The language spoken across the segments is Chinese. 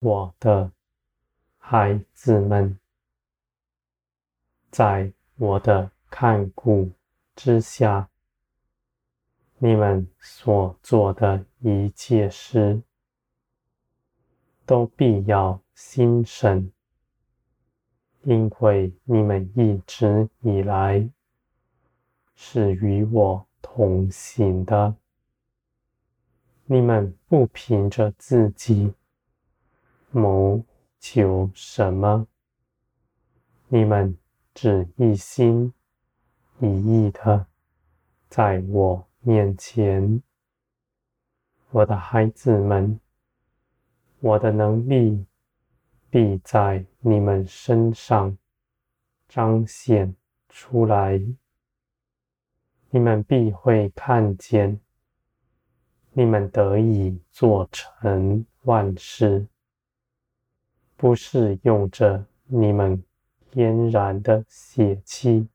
我的孩子们，在我的看顾之下，你们所做的一切事，都必要心神，因为你们一直以来是与我同行的。你们不凭着自己谋求什么，你们只一心一意的在我面前，我的孩子们，我的能力必在你们身上彰显出来，你们必会看见。你们得以做成万事，不是用着你们天然的血气，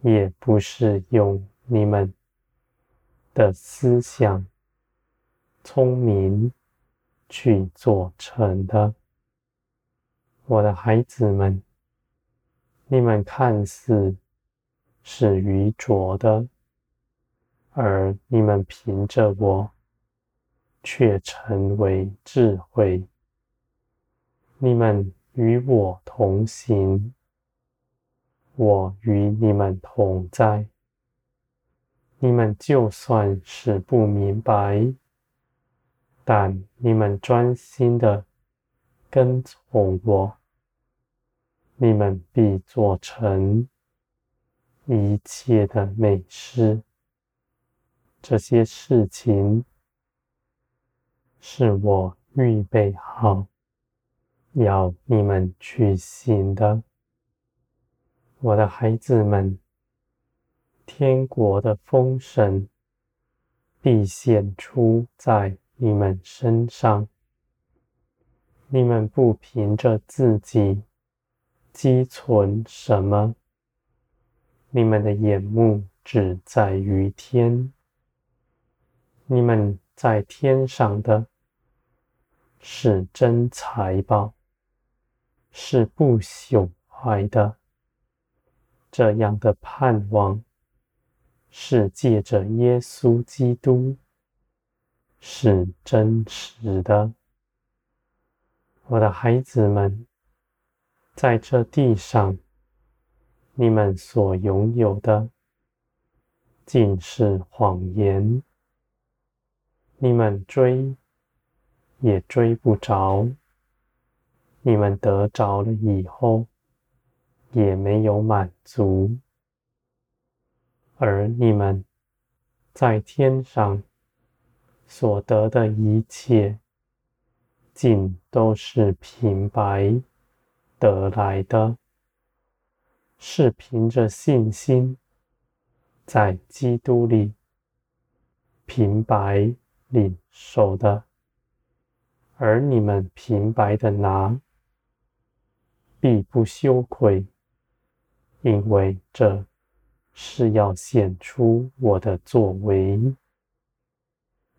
也不是用你们的思想、聪明去做成的。我的孩子们，你们看似是愚拙的。而你们凭着我，却成为智慧。你们与我同行，我与你们同在。你们就算是不明白，但你们专心的跟从我，你们必做成一切的美事。这些事情是我预备好要你们去行的，我的孩子们，天国的丰盛必显出在你们身上。你们不凭着自己积存什么，你们的眼目只在于天。你们在天上的是真财宝，是不朽坏的。这样的盼望是借着耶稣基督，是真实的。我的孩子们，在这地上，你们所拥有的尽是谎言。你们追也追不着，你们得着了以后也没有满足，而你们在天上所得的一切，尽都是平白得来的，是凭着信心在基督里平白。领受的，而你们平白的拿，必不羞愧，因为这是要显出我的作为。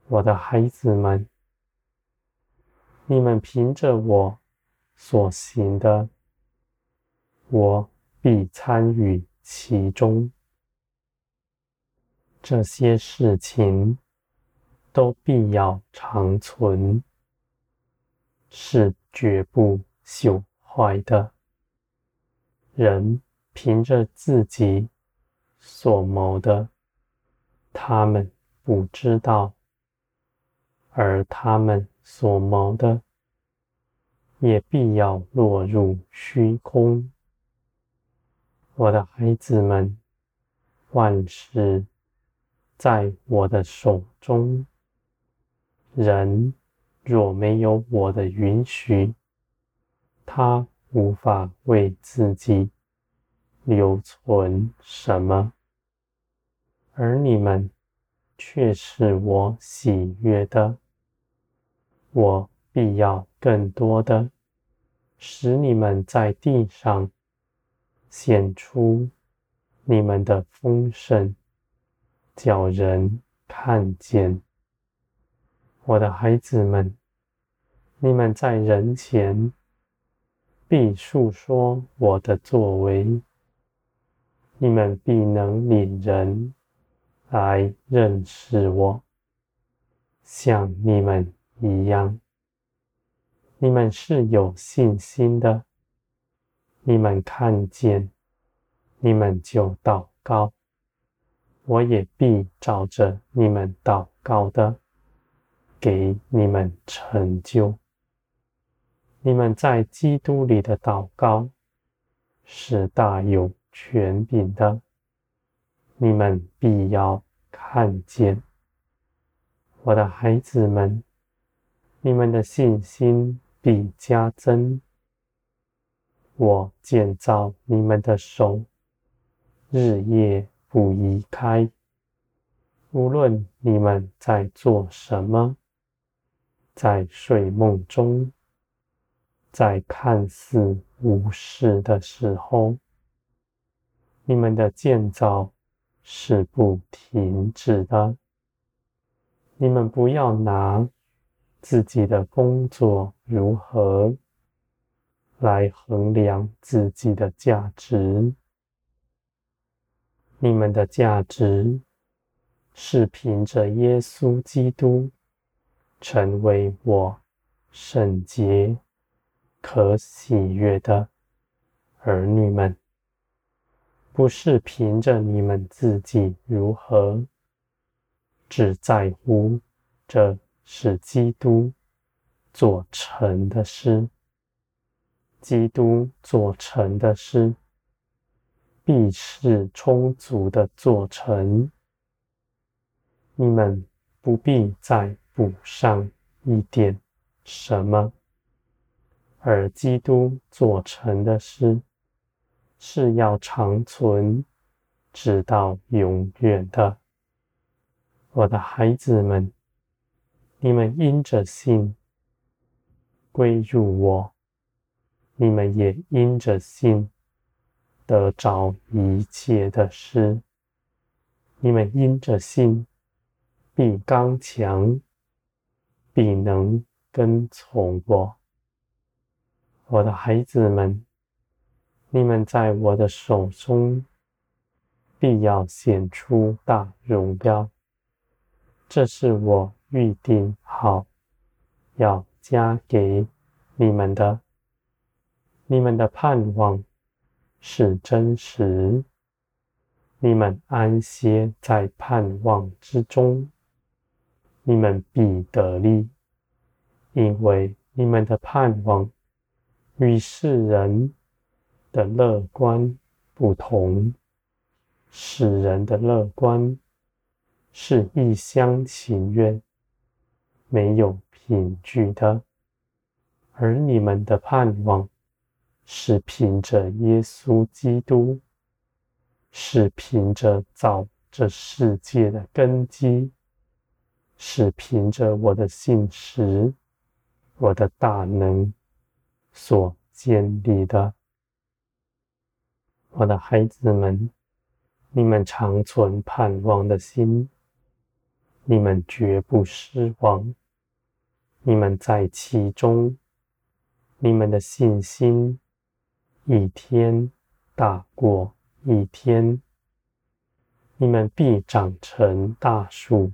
我的孩子们，你们凭着我所行的，我必参与其中。这些事情。都必要长存，是绝不朽坏的。人凭着自己所谋的，他们不知道；而他们所谋的，也必要落入虚空。我的孩子们，万事在我的手中。人若没有我的允许，他无法为自己留存什么；而你们却是我喜悦的，我必要更多的使你们在地上显出你们的丰盛，叫人看见。我的孩子们，你们在人前必述说我的作为，你们必能领人来认识我，像你们一样。你们是有信心的，你们看见，你们就祷告，我也必照着你们祷告的，给你们成就。你们在基督里的祷告是大有权柄的，你们必要看见，我的孩子们，你们的信心必加增。我建造你们的手，日夜不移开，无论你们在做什么，在睡梦中。在看似无事的时候，你们的建造是不停止的。你们不要拿自己的工作如何来衡量自己的价值。你们的价值是凭着耶稣基督成为我圣洁。可喜悦的儿女们，不是凭着你们自己如何，只在乎这是基督做成的事。基督做成的事，必是充足的做成。你们不必再补上一点什么。而基督做成的事，是要长存，直到永远的。我的孩子们，你们因着信归入我，你们也因着信得着一切的事。你们因着信必刚强，必能跟从我。我的孩子们，你们在我的手中必要显出大荣耀，这是我预定好要加给你们的。你们的盼望是真实，你们安歇在盼望之中，你们必得力，因为你们的盼望。与世人的乐观不同，世人的乐观是一厢情愿，没有凭据的；而你们的盼望是凭着耶稣基督，是凭着造这世界的根基，是凭着我的信实，我的大能。所建立的，我的孩子们，你们长存盼望的心，你们绝不失望。你们在其中，你们的信心一天大过一天，你们必长成大树。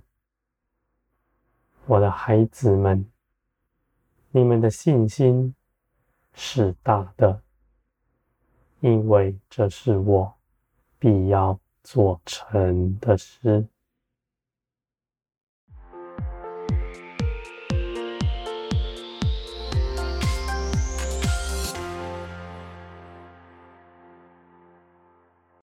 我的孩子们，你们的信心。是大的，因为这是我必要做成的事。